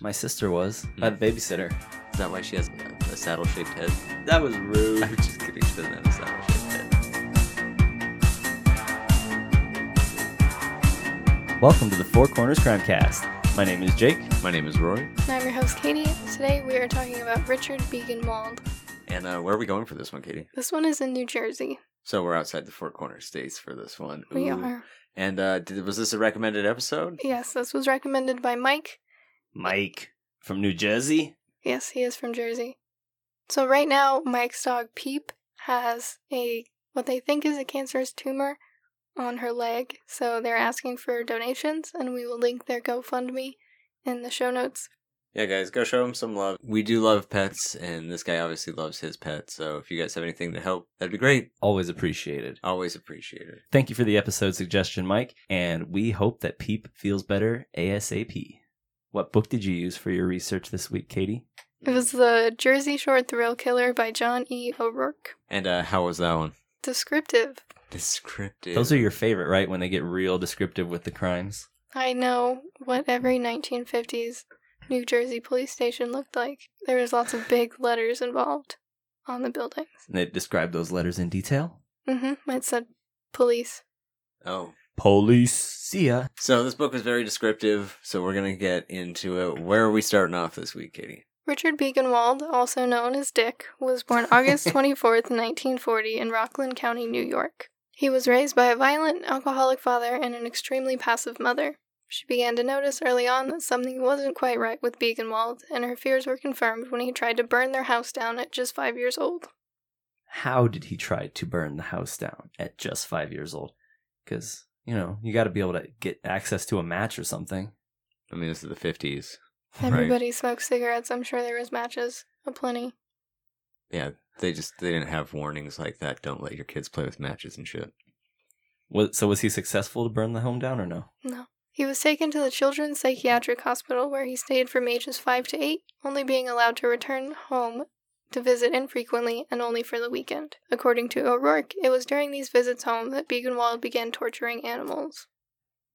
My sister was. I had a babysitter. Is that why she has a, a saddle shaped head? That was rude. I'm just kidding. She doesn't have a saddle shaped head. Welcome to the Four Corners Crimecast. My name is Jake. My name is Roy. And I'm your host, Katie. Today we are talking about Richard Biegenwald. And uh, where are we going for this one, Katie? This one is in New Jersey. So we're outside the Four Corners States for this one. We are. And uh, did, was this a recommended episode? Yes, this was recommended by Mike. Mike from New Jersey. Yes, he is from Jersey. So right now, Mike's dog Peep has a what they think is a cancerous tumor on her leg. So they're asking for donations, and we will link their GoFundMe in the show notes. Yeah, guys, go show him some love. We do love pets, and this guy obviously loves his pet. So if you guys have anything to help, that'd be great. Always appreciated. Always appreciate it. Thank you for the episode suggestion, Mike. And we hope that Peep feels better ASAP. What book did you use for your research this week, Katie? It was the Jersey Shore Thrill Killer by John E. O'Rourke. And uh, how was that one? Descriptive. Descriptive. Those are your favorite, right? When they get real descriptive with the crimes. I know what every 1950s New Jersey police station looked like. There was lots of big letters involved on the buildings. And they described those letters in detail. Mm-hmm. It said police. Oh. Police. See ya. So this book was very descriptive, so we're gonna get into it. Where are we starting off this week, Katie? Richard Biegenwald, also known as Dick, was born August 24th, 1940, in Rockland County, New York. He was raised by a violent, alcoholic father and an extremely passive mother. She began to notice early on that something wasn't quite right with Biegenwald, and her fears were confirmed when he tried to burn their house down at just five years old. How did he try to burn the house down at just five years old? Because, you know, you got to be able to get access to a match or something. I mean, this is the fifties. Everybody smoked cigarettes. I'm sure there was matches aplenty. Yeah, they just they didn't have warnings like that. Don't let your kids play with matches and shit. Was, so was he successful to burn the home down or no? No. He was taken to the Children's Psychiatric Hospital where he stayed from ages 5 to 8, only being allowed to return home to visit infrequently and only for the weekend. According to O'Rourke, it was during these visits home that Biegenwald began torturing animals.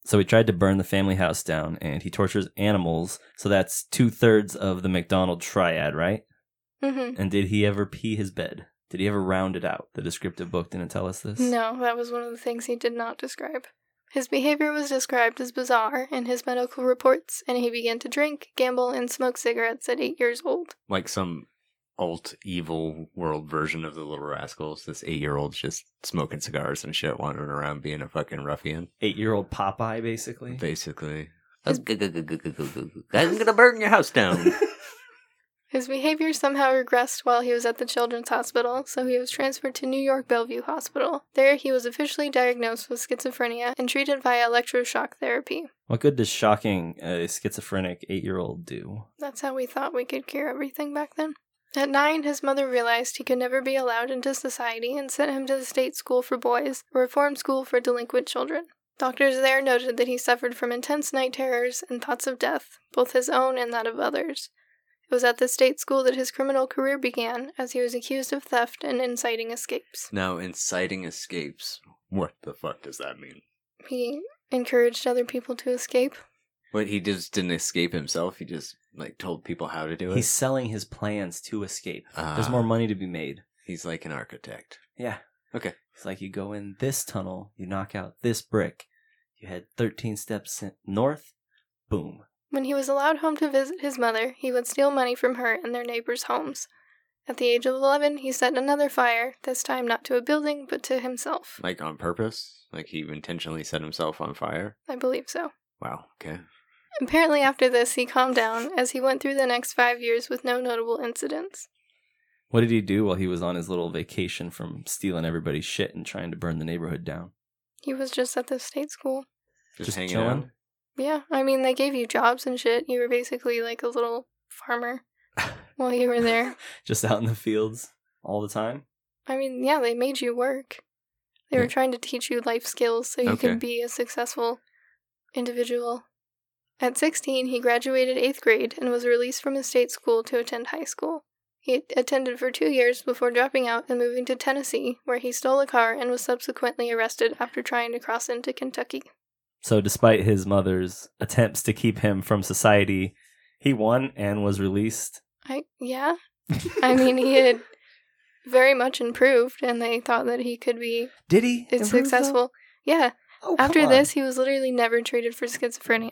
So he tried to burn the family house down and he tortures animals. So that's two thirds of the McDonald triad, right? Mm-hmm. And did he ever pee his bed? Did he ever round it out? The descriptive book didn't tell us this. No, that was one of the things he did not describe. His behavior was described as bizarre in his medical reports, and he began to drink, gamble, and smoke cigarettes at eight years old. Like some alt evil world version of the Little Rascals. This eight year old's just smoking cigars and shit, wandering around being a fucking ruffian. Eight year old Popeye, basically. Basically. I'm gonna burn your house down. His behavior somehow regressed while he was at the Children's Hospital, so he was transferred to New York Bellevue Hospital. There, he was officially diagnosed with schizophrenia and treated via electroshock therapy. What good does shocking a schizophrenic eight year old do? That's how we thought we could cure everything back then. At nine, his mother realized he could never be allowed into society and sent him to the state school for boys, a reform school for delinquent children. Doctors there noted that he suffered from intense night terrors and thoughts of death, both his own and that of others. It was at the state school that his criminal career began, as he was accused of theft and inciting escapes. now, inciting escapes. What the fuck does that mean? He encouraged other people to escape. But he just didn't escape himself. He just like told people how to do it. He's selling his plans to escape. There's Ah. more money to be made. He's like an architect. Yeah. Okay. It's like you go in this tunnel, you knock out this brick, you head 13 steps in- north, boom. When he was allowed home to visit his mother, he would steal money from her and their neighbors' homes. At the age of 11, he set another fire, this time not to a building, but to himself. Like on purpose? Like he intentionally set himself on fire? I believe so. Wow, okay. Apparently, after this, he calmed down as he went through the next five years with no notable incidents. What did he do while he was on his little vacation from stealing everybody's shit and trying to burn the neighborhood down? He was just at the state school. Just, Just hanging chilling? out. Yeah, I mean, they gave you jobs and shit. You were basically like a little farmer while you were there. Just out in the fields all the time? I mean, yeah, they made you work. They were trying to teach you life skills so you Okay. could be a successful individual. At 16, he graduated 8th grade and was released from his state school to attend high school. He attended for two years before dropping out and moving to Tennessee, where he stole a car and was subsequently arrested after trying to cross into Kentucky. So, despite his mother's attempts to keep him from society, He won and was released. I yeah. I mean, he had very much improved, and they thought that he could be Did he? it's improve, though? successful. Yeah. Oh, After on. this, he was literally never treated for schizophrenia.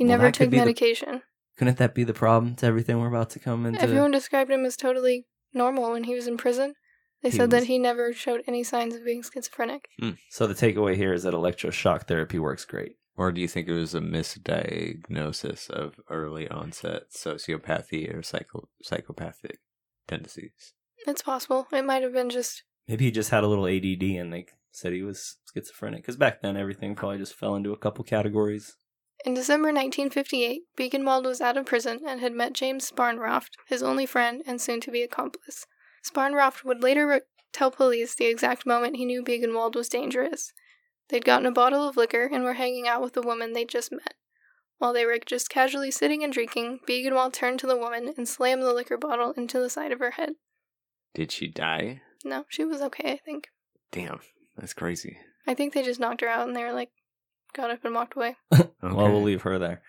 He Well, never took be the- medication. couldn't that be the problem to everything we're about to come into? Everyone described him as totally normal when he was in prison. They He said was- that he never showed any signs of being schizophrenic. Hmm. So the takeaway here is that electroshock therapy works great. Or do you think it was a misdiagnosis of early onset sociopathy or psycho- psychopathic tendencies? It's possible. It might have been just Maybe he just had a little ADD and they said he was schizophrenic. Because back then, everything probably just fell into a couple categories. In December 1958, Biegenwald was out of prison and had met James Sparnroft, his only friend and soon to be accomplice. Sparnroft would later re- tell police the exact moment he knew Biegenwald was dangerous. They'd gotten a bottle of liquor and were hanging out with the woman they'd just met. While they were just casually sitting and drinking, Biegenwald turned to the woman and slammed the liquor bottle into the side of her head. Did she die? No, she was okay, I think. Damn, that's crazy. I think they just knocked her out and they were like, got up and walked away. Well, we'll leave her there.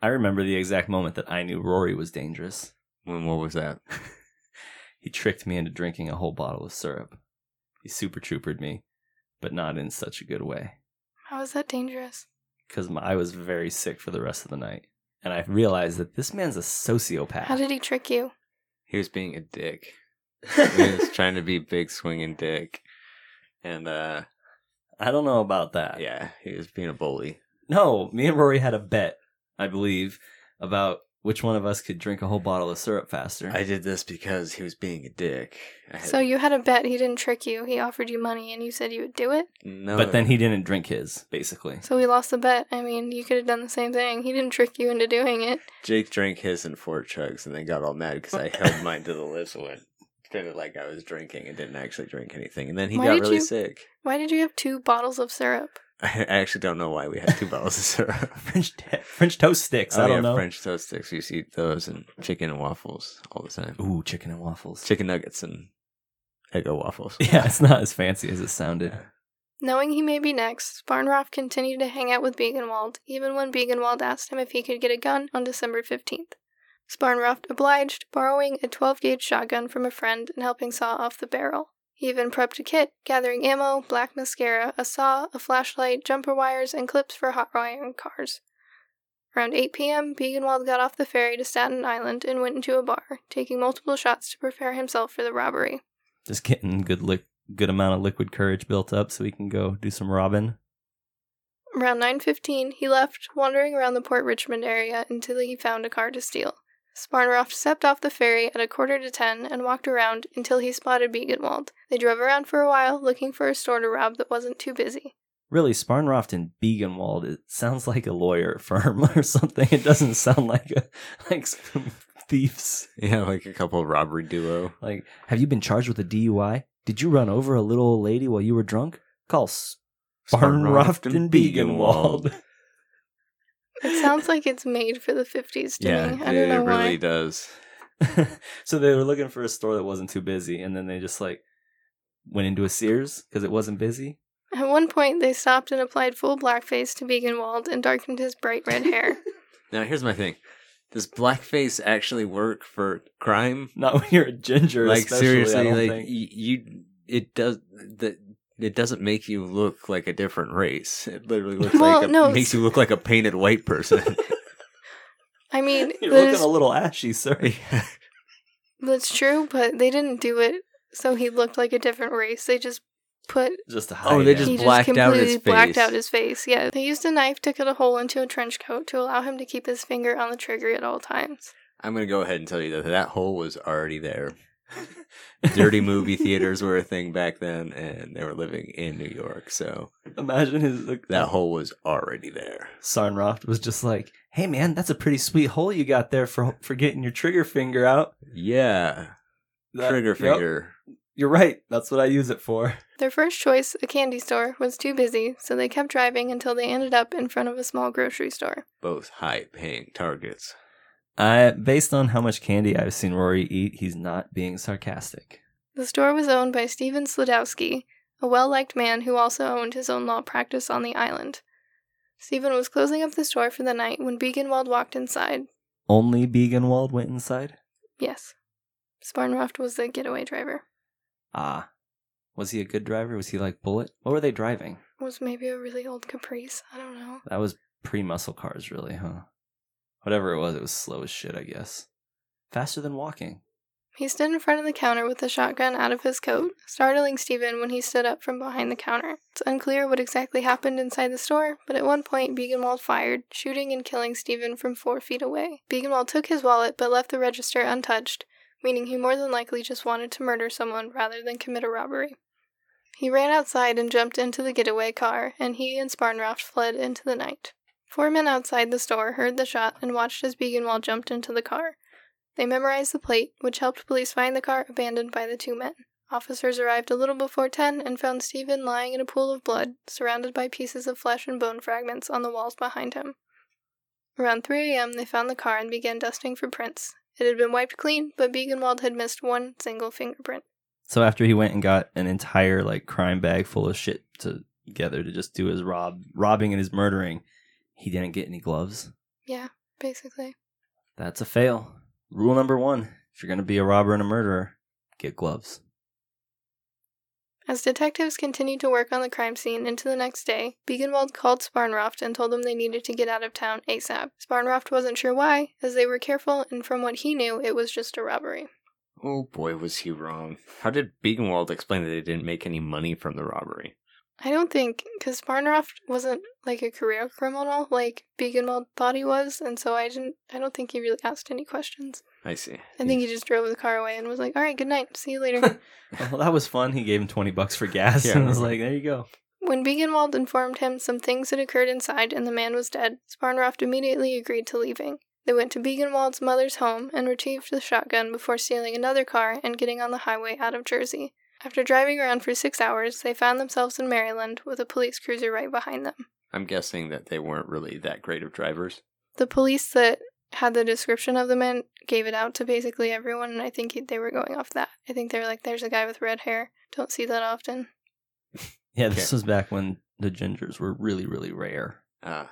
I remember the exact moment that I knew Rory was dangerous. When what was that? He tricked me into drinking a whole bottle of syrup. He super troopered me, but not in such a good way. How is that dangerous? Because I was very sick for the rest of the night. And I realized that this man's a sociopath. How did he trick you? He was being a dick. he was trying to be big swinging dick. And uh I don't know about that. yeah, he was being a bully. No, me and Rory had a bet, I believe, about which one of us could drink a whole bottle of syrup faster. I did this because he was being a dick. I had, So you had a bet he didn't trick you. He offered you money and you said you would do it. no, but then he didn't drink his, basically. So we lost the bet. I mean, you could have done the same thing. He didn't trick you into doing it. Jake drank his in four chugs and then got all mad because I held mine to the lips and went pretended like I was drinking and didn't actually drink anything. And then he Why got really you- sick. Why did you have two bottles of syrup? I actually don't know why we had two bottles of syrup. French French toast sticks. oh, I don't yeah, know. French toast sticks. You used to eat those and chicken and waffles all the time. Ooh, chicken and waffles. Chicken nuggets and Eggo waffles. Yeah, it's not as fancy as it sounded. Knowing he may be next, Sparnroft continued to hang out with Biegenwald, even when Biegenwald asked him if he could get a gun on December 15th. Sparnroft obliged, borrowing a 12 gauge shotgun from a friend and helping saw off the barrel. He even prepped a kit, gathering ammo, black mascara, a saw, a flashlight, jumper wires, and clips for hot wiring cars. Around 8 p.m., Biegenwald got off the ferry to Staten Island and went into a bar, taking multiple shots to prepare himself for the robbery. Just getting good li- good amount of liquid courage built up so we can go do some robbing. Around 9:15, he left, wandering around the Port Richmond area until he found a car to steal. Sparnroft stepped off the ferry at a quarter to ten and walked around until he spotted Biegenwald. They drove around for a while, looking for a store to rob that wasn't too busy. Really, Sparnroft and Biegenwald, it sounds like a lawyer firm or something. It doesn't sound like a like some thieves. Yeah, like a couple robbery duo. Like, have you been charged with a DUI? Did you run over a little old lady while you were drunk? Call Sparnroft and Biegenwald. It sounds like it's made for the 50s to Yeah, me. I don't know it really why. does. so they were looking for a store that wasn't too busy, and then they just like went into a Sears because it wasn't busy. At one point, they stopped and applied full blackface to Biegenwald and darkened his bright red hair. Now, here's my thing. Does blackface actually work for crime? Not when you're a ginger. like especially, I seriously, don't like think. y- you, it does that. It doesn't make you look like a different race. It literally looks Well, like a, no, makes you look like a painted white person. I mean, you're looking a little ashy, sir. That's true, but they didn't do it so he looked like a different race. They just put Just to hide. Oh, they just he blacked just out completely his blacked out his face. Yeah, they used a knife to cut a hole into a trench coat to allow him to keep his finger on the trigger at all times. I'm gonna go ahead and tell you that that hole was already there. Dirty movie theaters were a thing back then, and they were living in New York, so Imagine his like, that hole was already there. Sparnroft was just like, "Hey man, that's a pretty sweet hole you got there for for getting your trigger finger out." Yeah, That- trigger yep, finger. you're right. That's what I use it for. Their first choice, a candy store, was too busy, so they kept driving until they ended up in front of a small grocery store. Both high-paying targets. I, based on how much candy I've seen Rory eat, he's not being sarcastic. The store was owned by Stephen Slodowski, a well liked man who also owned his own law practice on the island. Stephen was closing up the store for the night when Biegenwald walked inside. only Biegenwald went inside? Yes. Sparnroft was the getaway driver. Ah. Was he a good driver? Was he like Bullet? What were they driving? Was maybe a really old Caprice. I don't know. That was pre muscle cars, really, huh? Whatever it was, it was slow as shit, I guess. Faster than walking. He stood in front of the counter with the shotgun out of his coat, startling Stephen when he stood up from behind the counter. It's unclear what exactly happened inside the store, but at one point Biegenwald fired, shooting and killing Stephen from four feet away. Biegenwald took his wallet but left the register untouched, meaning he more than likely just wanted to murder someone rather than commit a robbery. He ran outside and jumped into the getaway car, and he and Sparnroft fled into the night. Four men outside the store heard the shot and watched as Biegenwald jumped into the car. They memorized the plate, which helped police find the car abandoned by the two men. Officers arrived a little before 10 and found Stephen lying in a pool of blood, surrounded by pieces of flesh and bone fragments on the walls behind him. Around 3 a.m., they found the car and began dusting for prints. It had been wiped clean, but Biegenwald had missed one single fingerprint. So after he went and got an entire like crime bag full of shit together to just do his rob robbing and his murdering, he didn't get any gloves. Yeah, basically. That's a fail. Rule number one: if you're gonna be a robber and a murderer, get gloves. As detectives continued to work on the crime scene into the next day, Biegenwald called Sparnroft and told them they needed to get out of town ASAP. Sparnroft wasn't sure why, as they were careful, and from what he knew, it was just a robbery. Oh boy, was he wrong. How did Biegenwald explain that they didn't make any money from the robbery? I don't think, because Sparnroft wasn't like a career criminal like Biegenwald thought he was, and so I didn't. I don't think he really asked any questions. I see. I think he just drove the car away and was like, "All right, good night, see you later." well, that was fun. He gave him twenty bucks for gas, Yeah, I and was like, "There you go." when Biegenwald informed him some things had occurred inside and the man was dead, Sparnroft immediately agreed to leaving. They went to Biegenwald's mother's home and retrieved the shotgun before stealing another car and getting on the highway out of Jersey. After driving around for six hours, they found themselves in Maryland with a police cruiser right behind them. I'm guessing that they weren't really that great of drivers. The police that had the description of the man gave it out to basically everyone, and I think they were going off that. I think they were like, there's a guy with red hair. Don't see that often. Yeah, this Okay. was back when the gingers were really, really rare. Ah,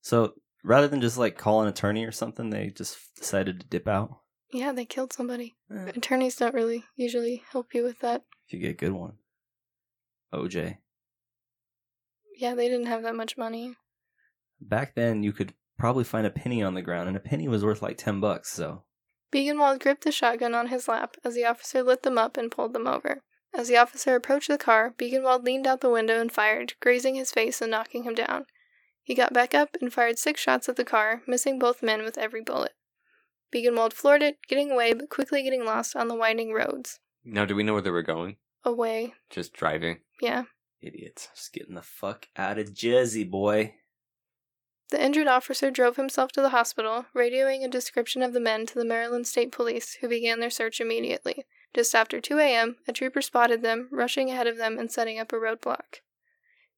So rather than just like call an attorney or something, they just decided to dip out. Yeah, they killed somebody. Eh, Attorneys don't really usually help you with that. if you get a good one, OJ. Yeah, they didn't have that much money. Back then, you could probably find a penny on the ground, and a penny was worth like ten bucks. So Biegenwald gripped the shotgun on his lap as the officer lit them up and pulled them over. As the officer approached the car, Biegenwald leaned out the window and fired, grazing his face and knocking him down. He got back up and fired six shots at the car, missing both men with every bullet. Biegenwald floored it, getting away but quickly getting lost on the winding roads. now do we know where they were going? Away. Just driving. Yeah. Idiots. just getting the fuck out of Jersey, boy. The injured officer drove himself to the hospital, radioing a description of the men to the Maryland State Police, who began their search immediately. Just after 2 a.m., a trooper spotted them, rushing ahead of them and setting up a roadblock.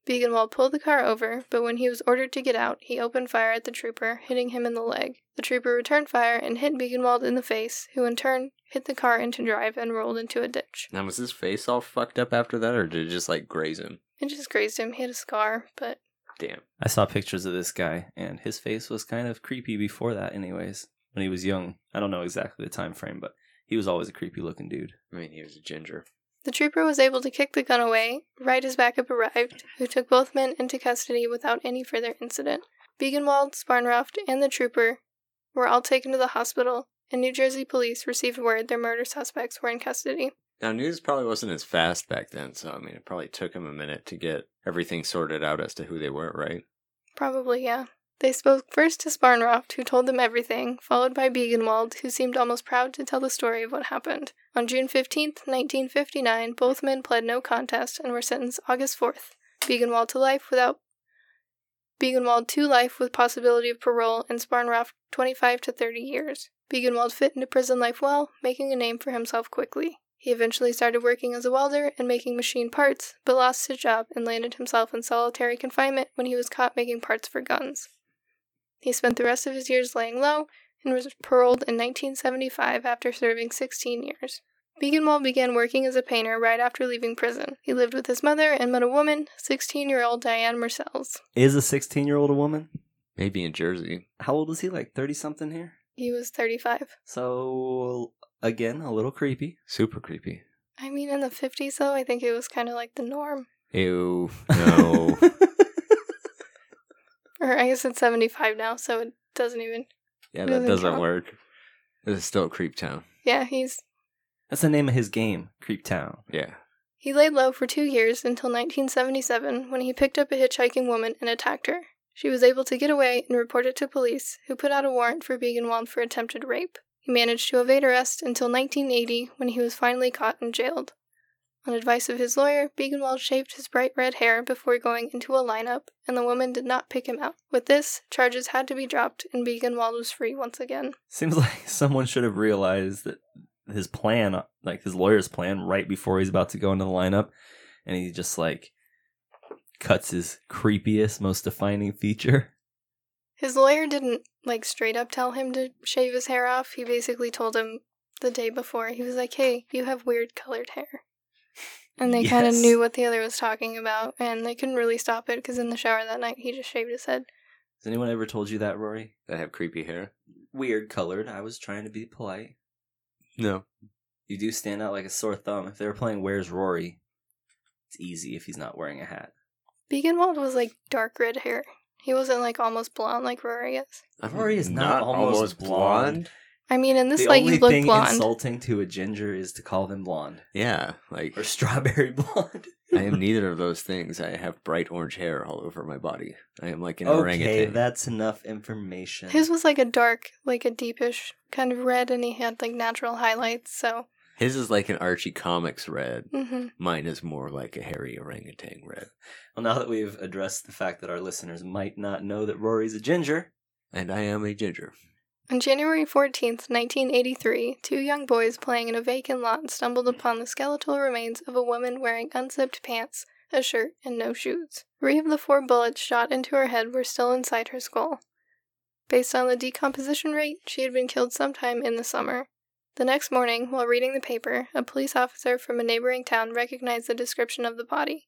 Biegenwald pulled the car over, but when he was ordered to get out, he opened fire at the trooper, hitting him in the leg. The trooper returned fire and hit Biegenwald in the face, who in turn hit the car into drive and rolled into a ditch. Now was his face all fucked up after that, or did it just like graze him? It just grazed him. He had a scar, but Damn. I saw pictures of this guy, and his face was kind of creepy before that. Anyways, when he was young, I don't know exactly the time frame, but he was always a creepy looking dude. I mean, he was a ginger. The trooper was able to kick the gun away right as backup arrived, who took both men into custody without any further incident. Biegenwald, Sparnroft, and the trooper were all taken to the hospital, and New Jersey police received word their murder suspects were in custody. Now, news probably wasn't as fast back then, so I mean, it probably took them a minute to get everything sorted out as to who they were, right? Probably, yeah. They spoke first to Sparnroft, who told them everything, followed by Biegenwald, who seemed almost proud to tell the story of what happened. On June 15th, 1959, both men pled no contest and were sentenced August 4th. Biegenwald to life without Biegenwald to life with possibility of parole, and Sparnroft 25 to 30 years. Biegenwald fit into prison life well, making a name for himself quickly. He eventually started working as a welder and making machine parts, but lost his job and landed himself in solitary confinement when he was caught making parts for guns. He spent the rest of his years laying low and was paroled in 1975 after serving 16 years. Biegenwald began working as a painter right after leaving prison. He lived with his mother and met a woman, 16 year old Diane Marcells. Is a 16 year old a woman? Maybe in Jersey. How old was he? Like 30 something here? He was 35. So, again, a little creepy. Super creepy. I mean, in the 50s, though, I think it was kind of like the norm. Ew. No. Or I guess it's 75 now, so it doesn't even. yeah, Doesn't that doesn't work. This is still Creep Town. Yeah, he's. That's the name of his game, Creep Town. Yeah. He laid low for two years until 1977 when he picked up a hitchhiking woman and attacked her. She was able to get away and report it to police, who put out a warrant for Biegenwald for attempted rape. He managed to evade arrest until 1980 when he was finally caught and jailed. On advice of his lawyer, Biegenwald shaved his bright red hair before going into a lineup, and the woman did not pick him out. With this, charges had to be dropped, and Biegenwald was free once again. Seems like someone should have realized that his plan, like his lawyer's plan, right before he's about to go into the lineup, and he just like cuts his creepiest, most defining feature. His lawyer didn't, like, straight up tell him to shave his hair off. He basically told him the day before. He was like, hey, you have weird colored hair. And they kind of knew what the other was talking about, and they couldn't really stop it because in the shower that night he just shaved his head. Has anyone ever told you that, Rory? That have creepy hair? Weird colored. I was trying to be polite. No. You do stand out like a sore thumb. If they were playing Where's Rory, it's easy if he's not wearing a hat. Biegenwald was like dark red hair. He wasn't like almost blonde like Rory is. Rory is not almost blonde. I mean, in this the light, you look thing blonde. insulting to a ginger is to call them blonde Yeah, like or strawberry blonde. I am neither of those things. I have bright orange hair all over my body. I am like an okay, orangutan. Okay, that's enough information. His was like a dark, like a deepish kind of red, and he had like natural highlights. So, His is like an Archie Comics red. hmm Mine is more like a hairy orangutan red. well, now that we've addressed the fact that our listeners might not know that Rory's a ginger, And I am a ginger. On January 14th, 1983, two young boys playing in a vacant lot stumbled upon the skeletal remains of a woman wearing unzipped pants, a shirt, and no shoes. Three of the four bullets shot into her head were still inside her skull. Based on the decomposition rate, she had been killed sometime in the summer. The next morning, while reading the paper, a police officer from a neighboring town recognized the description of the body.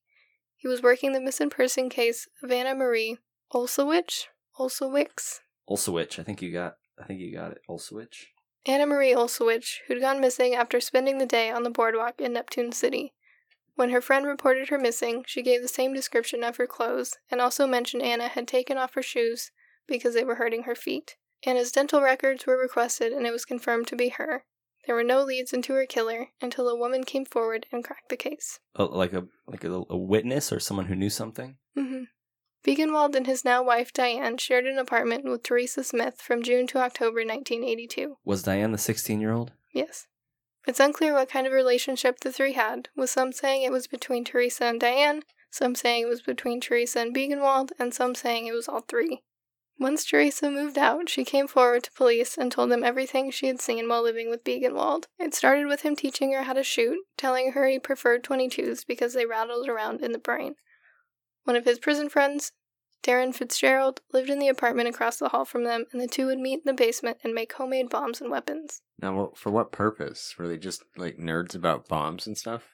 He was working the missing person case of Anna Marie Olsowich? Olsowicz? Olsowich. I think you got. I think you got it. Olsowich. Anna Marie Olsowich, who'd gone missing after spending the day on the boardwalk in Neptune City. When her friend reported her missing, she gave the same description of her clothes and also mentioned Anna had taken off her shoes because they were hurting her feet. Anna's dental records were requested and it was confirmed to be her. There were no leads into her killer until a woman came forward and cracked the case. Oh, like a like a, a witness or someone who knew something. Mm-hmm. Biegenwald and his now wife Diane shared an apartment with Teresa Smith from June to October 1982. Was Diane the sixteen-year-old? Yes. It's unclear what kind of relationship the three had, with some saying it was between Teresa and Diane, some saying it was between Teresa and Biegenwald, and some saying it was all three. Once Teresa moved out, she came forward to police and told them everything she had seen while living with Biegenwald. It started with him teaching her how to shoot, telling her he preferred 22s because they rattled around in the brain. One of his prison friends, Darren Fitzgerald, lived in the apartment across the hall from them, and the two would meet in the basement and make homemade bombs and weapons. Now, what- for what purpose? Were they just like nerds about bombs and stuff?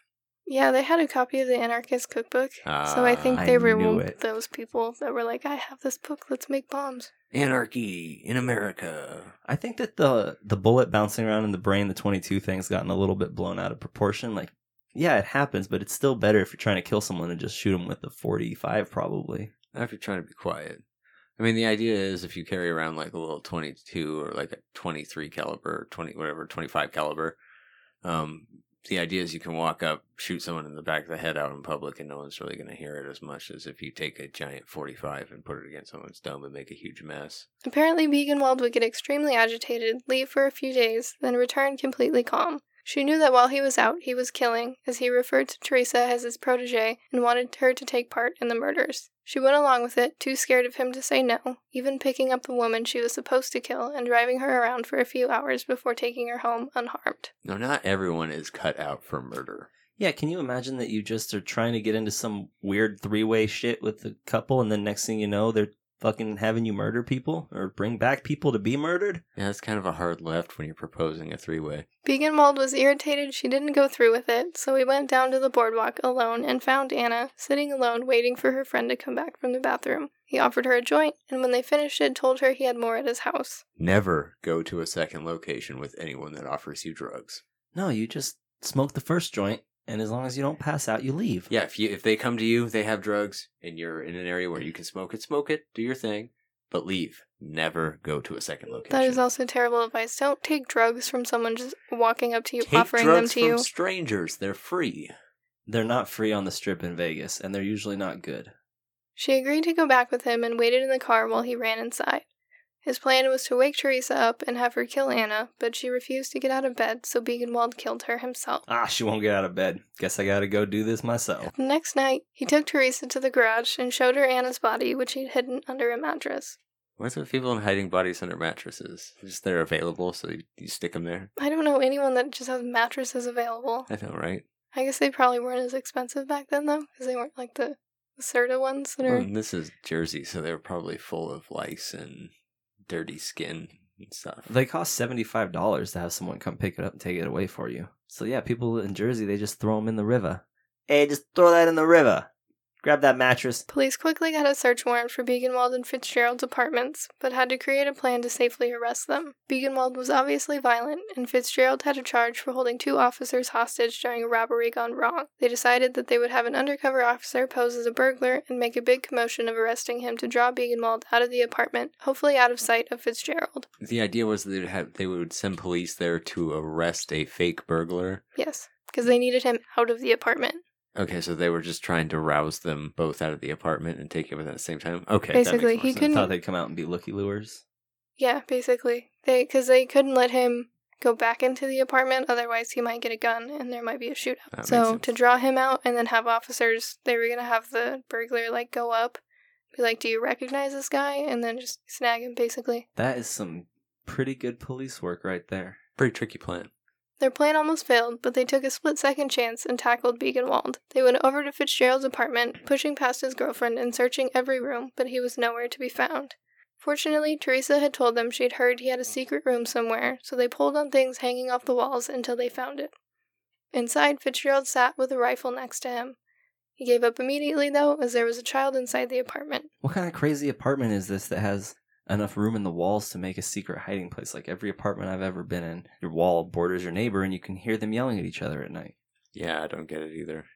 Yeah, they had a copy of the Anarchist Cookbook. so I think Ah, they I were knew one of it. those people that were like, I have this book, let's make bombs. Anarchy in America. I think that the the bullet bouncing around in the brain, the twenty-two thing's gotten a little bit blown out of proportion. Like, yeah, it happens, but it's still better if you're trying to kill someone to just shoot them with a forty-five, probably. Not if you're trying to be quiet. I mean, the idea is if you carry around like a little 22 or like a 23 caliber, 20 whatever, 25 caliber, um, the idea is you can walk up, shoot someone in the back of the head out in public, and no one's really going to hear it as much as if you take a giant 45 and put it against someone's dome and make a huge mess. Apparently, Biegenwald would get extremely agitated, leave for a few days, then return completely calm. She knew that while he was out, he was killing, as he referred to Teresa as his protege and wanted her to take part in the murders. She went along with it, too scared of him to say no, even picking up the woman she was supposed to kill and driving her around for a few hours before taking her home unharmed. No, not everyone is cut out for murder. Yeah, can you imagine that you just are trying to get into some weird three-way shit with the couple, and then next thing you know, they're fucking having you murder people or bring back people to be murdered. Yeah, it's kind of a hard left when you're proposing a three way. Biegenwald was irritated she didn't go through with it, so he went down to the boardwalk alone and found Anna sitting alone waiting for her friend to come back from the bathroom. He offered her a joint, and when they finished it, told her he had more at his house. Never go to a second location with anyone that offers you drugs. No, you just smoke the first joint, and as long as you don't pass out, you leave. Yeah, if you if they come to you, they have drugs, and you're in an area where you can smoke it, smoke it, do your thing, but leave. Never go to a second location. That is also terrible advice. Don't take drugs from someone just walking up to you, Take offering them drugs to from you. strangers. They're free. They're not free on the strip in Vegas, and they're usually not good. She agreed to go back with him and waited in the car while he ran inside. His plan was to wake Teresa up and have her kill Anna, but she refused to get out of bed, so Biegenwald killed her himself. Ah, she won't get out of bed. Guess I gotta go do this myself. The next night, he took Teresa to the garage and showed her Anna's body, which he'd hidden under a mattress. What's with people in hiding bodies under mattresses? Just they're available, so you, you stick them there. I don't know anyone that just has mattresses available. I know, right? I guess they probably weren't as expensive back then, though, because they weren't like the, the Serta ones that are. Well, this is Jersey, so they're probably full of lice and dirty skin and stuff. They cost seventy five dollars to have someone come pick it up and take it away for you. So yeah, people in Jersey they just throw them in the river. Hey, just throw that in the river. Grab that mattress. Police quickly got a search warrant for Biegenwald and Fitzgerald's apartments, but had to create a plan to safely arrest them. Biegenwald was obviously violent, and Fitzgerald had a charge for holding two officers hostage during a robbery gone wrong. They decided that they would have an undercover officer pose as a burglar and make a big commotion of arresting him to draw Biegenwald out of the apartment, hopefully out of sight of Fitzgerald. The idea was that they'd have they would send police there to arrest a fake burglar. Yes, because they needed him out of the apartment. Okay, so they were just trying to rouse them both out of the apartment and take him at the same time. Okay, that makes Basically, more he sense. couldn't- Thought they'd come out and be looky lures. Yeah, basically. They because they couldn't let him go back into the apartment, otherwise he might get a gun and there might be a shootout. That so to draw him out and then have officers, they were gonna have the burglar like go up, be like, "Do you recognize this guy?" and then just snag him. Basically, That is some pretty good police work right there. Pretty tricky plan. Their plan almost failed, but they took a split second chance and tackled Biegenwald. They went over to Fitzgerald's apartment, pushing past his girlfriend and searching every room, but he was nowhere to be found. Fortunately, Teresa had told them she'd heard he had a secret room somewhere, so they pulled on things hanging off the walls until they found it. Inside, Fitzgerald sat with a rifle next to him. He gave up immediately, though, as there was a child inside the apartment. What kind of crazy apartment is this that has enough room in the walls to make a secret hiding place? Like every apartment I've ever been in, your wall borders your neighbor and you can hear them yelling at each other at night. Yeah, I don't get it either. It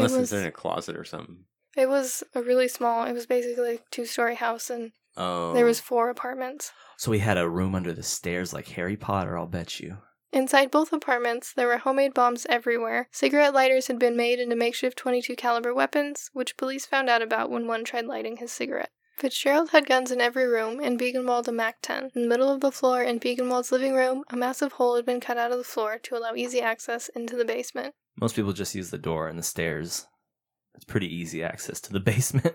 Unless was- it's in a closet or something. It was a really small, it was basically a two story house, and Oh, there was oh. four apartments. So we had a room under the stairs like Harry Potter, I'll bet you. Inside both apartments, there were homemade bombs everywhere. Cigarette lighters had been made into makeshift 22 caliber weapons, which police found out about when one tried lighting his cigarette. Fitzgerald had guns in every room, and Biegenwald a MAC-10. In the middle of the floor in Biegenwald's living room, a massive hole had been cut out of the floor to allow easy access into the basement. Most people just use the door and the stairs. It's pretty easy access to the basement.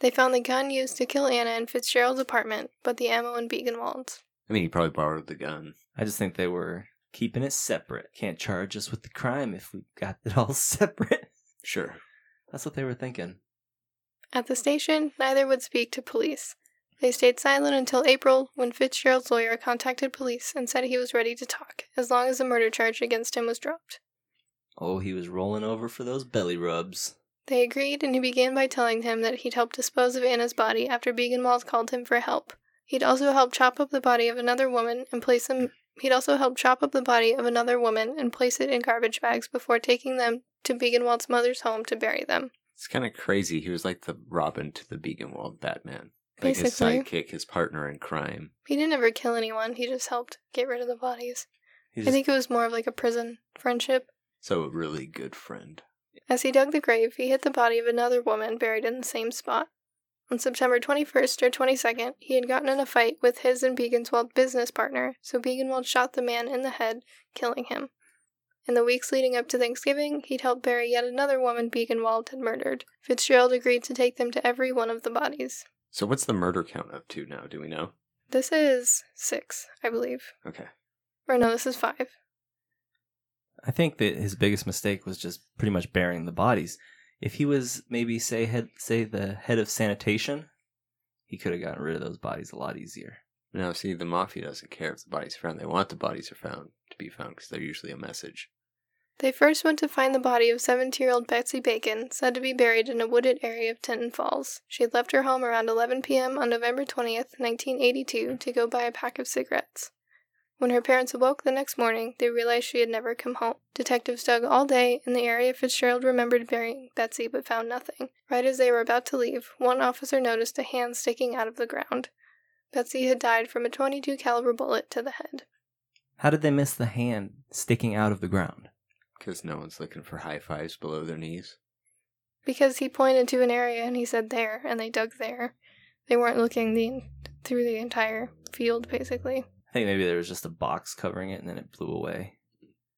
They found the gun used to kill Anna in Fitzgerald's apartment, but the ammo in Biegenwald's. I mean, he probably borrowed the gun. I just think they were keeping it separate. Can't charge us with the crime if we got it all separate. Sure. That's what they were thinking. At the station, neither would speak to police. They stayed silent until April, when Fitzgerald's lawyer contacted police and said he was ready to talk, as long as the murder charge against him was dropped. Oh, he was rolling over for those belly rubs. They agreed, and he began by telling him that he'd helped dispose of Anna's body after Biegenwald called him for help. He'd also helped chop up the body of another woman and place them. He'd also helped chop up the body of another woman and place it in garbage bags before taking them to Biegenwald's mother's home to bury them. It's kind of crazy. He was like the Robin to the Biegenwald Batman. Like his sidekick, his partner in crime. He didn't ever kill anyone. He just helped get rid of the bodies. He I think it was more of like a prison friendship. So a really good friend. As he dug the grave, he hit the body of another woman buried in the same spot. On September 21st or 22nd, he had gotten in a fight with his and Biegenwald's business partner, so Biegenwald shot the man in the head, killing him. In the weeks leading up to Thanksgiving, he'd helped bury yet another woman Biegenwald had murdered. Fitzgerald agreed to take them to every one of the bodies. So what's the murder count up to now? Do we know? This is six, I believe. Okay. Or no, this is five. I think that his biggest mistake was just pretty much burying the bodies. If he was maybe say head say the head of sanitation, He could have gotten rid of those bodies a lot easier. Now, see, the mafia doesn't care if the bodies are found. They want the bodies are found to be found because they're usually a message. They first went to find the body of 17 year old Betsy Bacon, said to be buried in a wooded area of Tinton Falls. She had left her home around 11 p.m. on November 20th, 1982, to go buy a pack of cigarettes. When her parents awoke the next morning, they realized she had never come home. Detectives dug all day in the area Fitzgerald remembered burying Betsy but found nothing. Right as they were about to leave, one officer noticed a hand sticking out of the ground. Betsy had died from a 22 caliber bullet to the head. How did they miss the hand sticking out of the ground? Because no one's looking for high fives below their knees. Because he pointed to an area and he said there, and they dug there. They weren't looking the through the entire field, basically. I think maybe there was just a box covering it and then it blew away.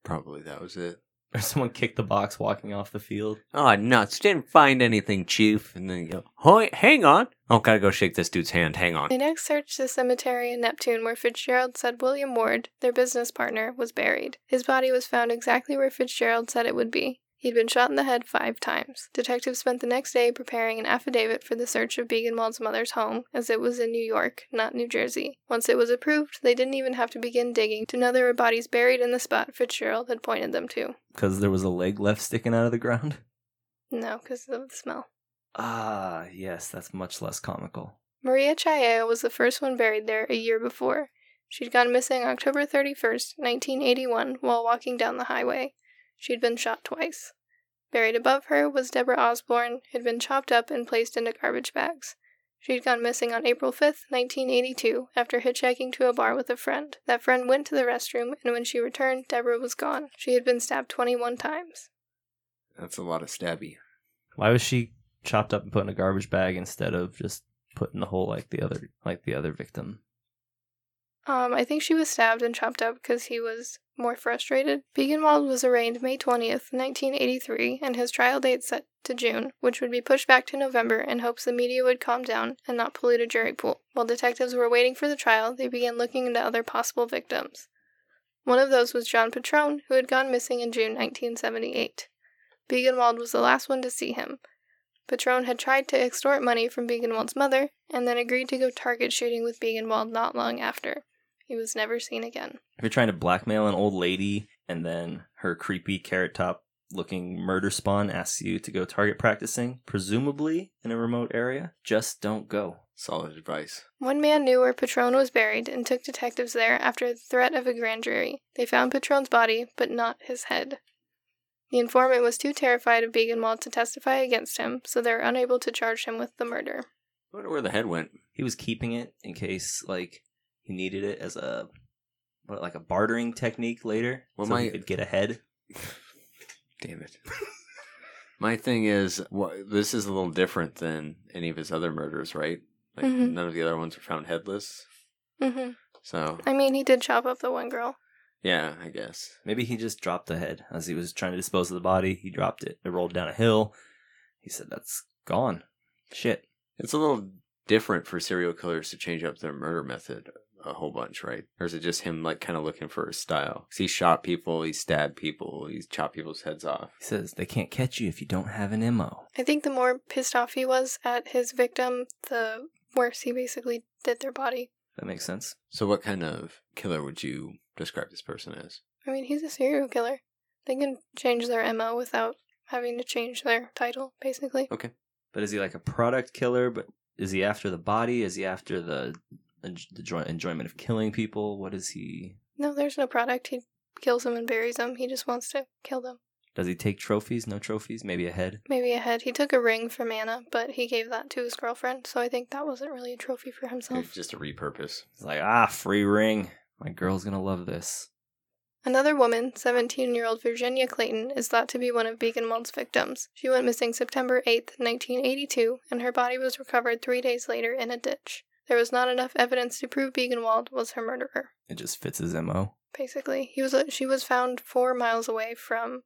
Probably that was it. Or someone kicked the box walking off the field. Oh, nuts. Didn't find anything, Chief. And then you go, Hoi, hang on. Oh, gotta go shake this dude's hand. Hang on. They next searched the cemetery in Neptune where Fitzgerald said William Ward, their business partner, was buried. His body was found exactly where Fitzgerald said it would be. He'd been shot in the head five times. Detectives spent the next day preparing an affidavit for the search of Biegenwald's mother's home, as it was in New York, not New Jersey. Once it was approved, they didn't even have to begin digging to know there were bodies buried in the spot Fitzgerald had pointed them to. Because there was a leg left sticking out of the ground? No, because of the smell. Ah, yes, that's much less comical. Maria Chaya was the first one buried there a year before. She'd gone missing October 31st, 1981, while walking down the highway. She'd been shot twice. Buried above her was Deborah Osborne, who'd been chopped up and placed into garbage bags. She'd gone missing on April 5th, 1982, after hitchhiking to a bar with a friend. That friend went to the restroom, and when she returned, Deborah was gone. She had been stabbed 21 times. That's a lot of stabby. Why was she chopped up and put in a garbage bag instead of just put in the hole like the other like the other victim? Um, I think she was stabbed and chopped up because he was more frustrated. Biegenwald was arraigned May 20th, 1983, and his trial date set to June, which would be pushed back to November in hopes the media would calm down and not pollute a jury pool. While detectives were waiting for the trial, they began looking into other possible victims. One of those was John Petrone, who had gone missing in June 1978. Biegenwald was the last one to see him. Petrone had tried to extort money from Biegenwald's mother and then agreed to go target shooting with Biegenwald not long after. He was never seen again. If you're trying to blackmail an old lady and then her creepy carrot top looking murder spawn asks you to go target practicing, presumably in a remote area, just don't go. Solid advice. One man knew where Petrone was buried and took detectives there after the threat of a grand jury. They found Petrone's body, but not his head. The informant was too terrified of Biegenwald to testify against him, so they were unable to charge him with the murder. I wonder where the head went. He was keeping it in case like he needed it as a what like a bartering technique later. Well, so he my- could get ahead. Damn it. My thing is, wha this is a little different than any of his other murders, right? Like Mhm. none of the other ones were found headless. hmm So I mean, he did chop up the one girl. yeah, I guess. Maybe he just dropped the head as he was trying to dispose of the body. He dropped it. It rolled down a hill. He said, "That's gone." Shit. It's a little different for serial killers to change up their murder method a whole bunch, right? Or is it just him like kind of looking for his style? he shot people, he stabbed people, he chopped people's heads off. He says they can't catch you if you don't have an mo. I think the more pissed off he was at his victim, the worse he basically did their body. That makes sense. So, what kind of killer would you describe this person as? I mean, he's a serial killer. They can change their MO without having to change their title, basically. Okay. But is he like a product killer? But is he after the body? Is he after the the joy- enjoyment of killing people? What is he? No, there's no product. He kills them and buries them. He just wants to kill them. Does he take trophies? No trophies? Maybe a head? Maybe a head. He took a ring from Anna, but he gave that to his girlfriend, so I think that wasn't really a trophy for Okay, himself. just a repurpose. He's like, ah, free ring. My girl's gonna love this. Another woman, 17 year old Virginia Clayton, is thought to be one of Biegenwald's victims. She went missing September 8th, 1982, and her body was recovered three days later in a ditch. There was not enough evidence to prove Biegenwald was her murderer. It just fits his mo. Basically, he was she was found four miles away from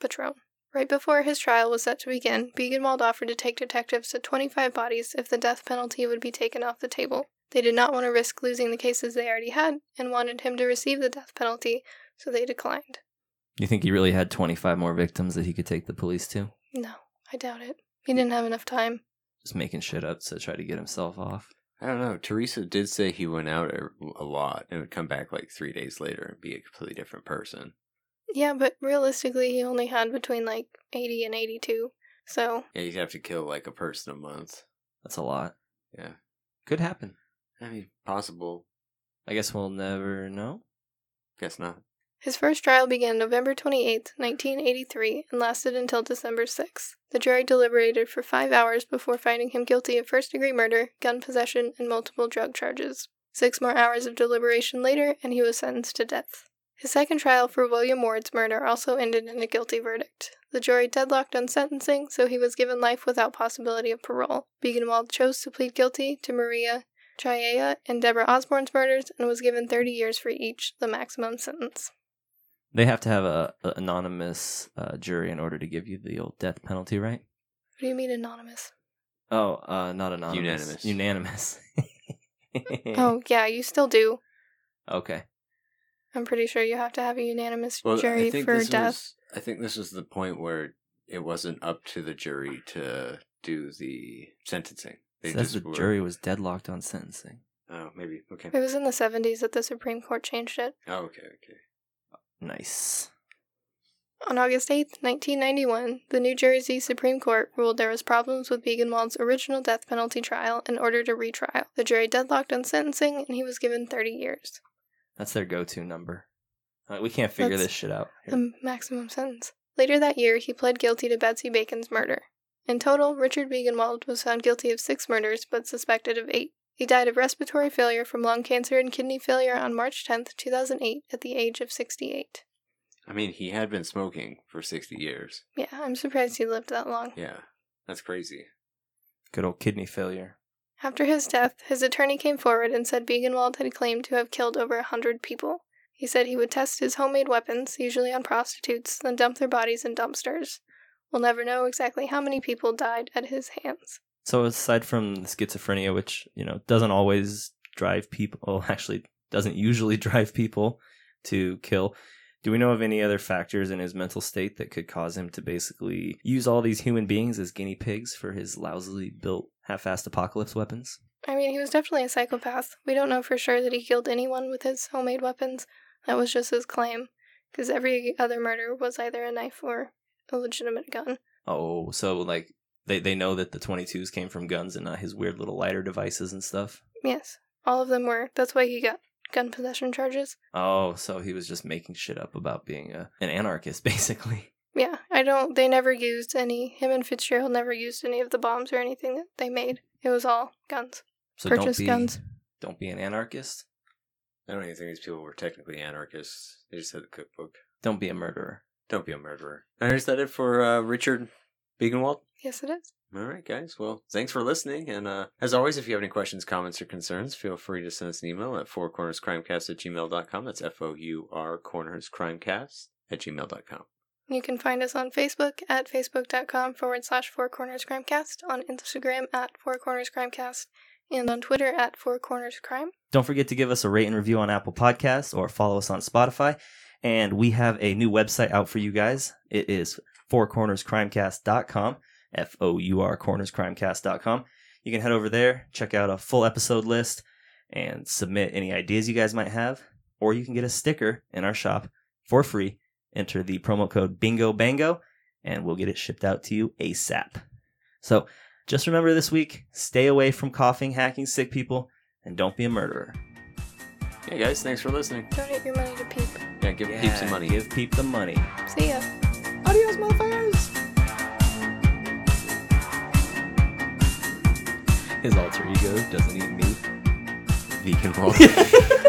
Petrone. Right before his trial was set to begin, Biegenwald offered to take detectives to 25 bodies if the death penalty would be taken off the table. They did not want to risk losing the cases they already had and wanted him to receive the death penalty, so they declined. You think he really had 25 more victims that he could take the police to? No, I doubt it. He didn't have enough time. just making shit up to try to get himself off. I don't know. Teresa did say he went out er, a, a lot and would come back like three days later and be a completely different person. Yeah, but realistically, he only had between like 80 and 82. So, Yeah, you'd have to kill like a person a month. That's a lot. Yeah. Could happen. I mean, possible. I guess we'll never know. Guess not. His first trial began November 28, 1983, and lasted until December 6. The jury deliberated for five hours before finding him guilty of first degree murder, gun possession, and multiple drug charges. Six more hours of deliberation later, and he was sentenced to death. His second trial for William Ward's murder also ended in a guilty verdict. The jury deadlocked on sentencing, so he was given life without possibility of parole. Biegenwald chose to plead guilty to Maria Chiea and Deborah Osborne's murders and was given 30 years for each, the maximum sentence. They have to have a, a anonymous uh, jury in order to give you the old death penalty, right? What do you mean anonymous? Oh, uh, not anonymous. Unanimous. Unanimous. Oh, yeah, you still do. okay. I'm pretty sure you have to have a unanimous Well, jury for death. was. I think this was the point where it wasn't up to the jury to do the sentencing. They Says the were- jury was deadlocked on sentencing. Oh, maybe. Okay. It was in the 70s that the Supreme Court changed it. Oh, okay. Okay. Nice. On August 8, 1991, the New Jersey Supreme Court ruled there was problems with Biegenwald's original death penalty trial and ordered a retrial. The jury deadlocked on sentencing and he was given 30 years, That's their go-to number. Uh, we can't figure That's this shit out. Here. the maximum sentence. Later that year, he pled guilty to Betsy Bacon's murder. In total, Richard Biegenwald was found guilty of six murders but suspected of eight. He died of respiratory failure from lung cancer and kidney failure on March 10, 2008, at the age of 68. I mean, he had been smoking for sixty years. Yeah, I'm surprised he lived that long. Yeah, that's crazy. Good old kidney failure. After his death, his attorney came forward and said Biegenwald had claimed to have killed over a hundred people. He said he would test his homemade weapons, usually on prostitutes, then dump their bodies in dumpsters. We'll never know exactly how many people died at his hands. So aside from the schizophrenia, which you know doesn't always drive people, well, actually doesn't usually drive people to kill. Do we know of any other factors in his mental state that could cause him to basically use all these human beings as guinea pigs for his lousily built, half-assed apocalypse weapons? I mean, he was definitely a psychopath. We don't know for sure that he killed anyone with his homemade weapons. That was just his claim, because every other murder was either a knife or a legitimate gun. Oh, so like they they know that the 22s came from guns and not his weird little lighter devices and stuff. Yes, all of them were. That's why he got gun possession charges. Oh, so he was just making shit up about being a, an anarchist, basically. Yeah, I don't. They never used any. Him and Fitzgerald never used any of the bombs or anything that they made. It was all guns. So Purchase don't be guns. don't be an anarchist. I don't even think these people were technically anarchists. They just had a cookbook. Don't be a murderer. Don't be a murderer. And is that it for uh, Richard Biegenwald? Yes, it is. All right, guys. Well, thanks for listening. And uh, as always, if you have any questions, comments, or concerns, feel free to send us an email at fourcornerscrimecast at gmail.com. That's F O U R cornerscrimecast at gmail.com. You can find us on Facebook at facebook.com forward slash Four Corners Crimecast, on Instagram at Four Corners Crimecast, and on Twitter at Four Corners Crime. Don't forget to give us a rate and review on Apple Podcasts or follow us on Spotify. And we have a new website out for you guys. It is fourcornerscrimecast.com. F O U R cornerscrimecast.com. You can head over there, check out a full episode list, and submit any ideas you guys might have. Or you can get a sticker in our shop for free. Enter the promo code Bingo Bango, and we'll get it shipped out to you ASAP. So just remember this week stay away from coughing, hacking sick people, and don't be a murderer. Hey, guys. Thanks for listening. Donate your money to Peep. Yeah, give Peep some money. Give Peep the money. See ya. Adios, motherfuckers! His alter ego doesn't eat meat. Biegenwald.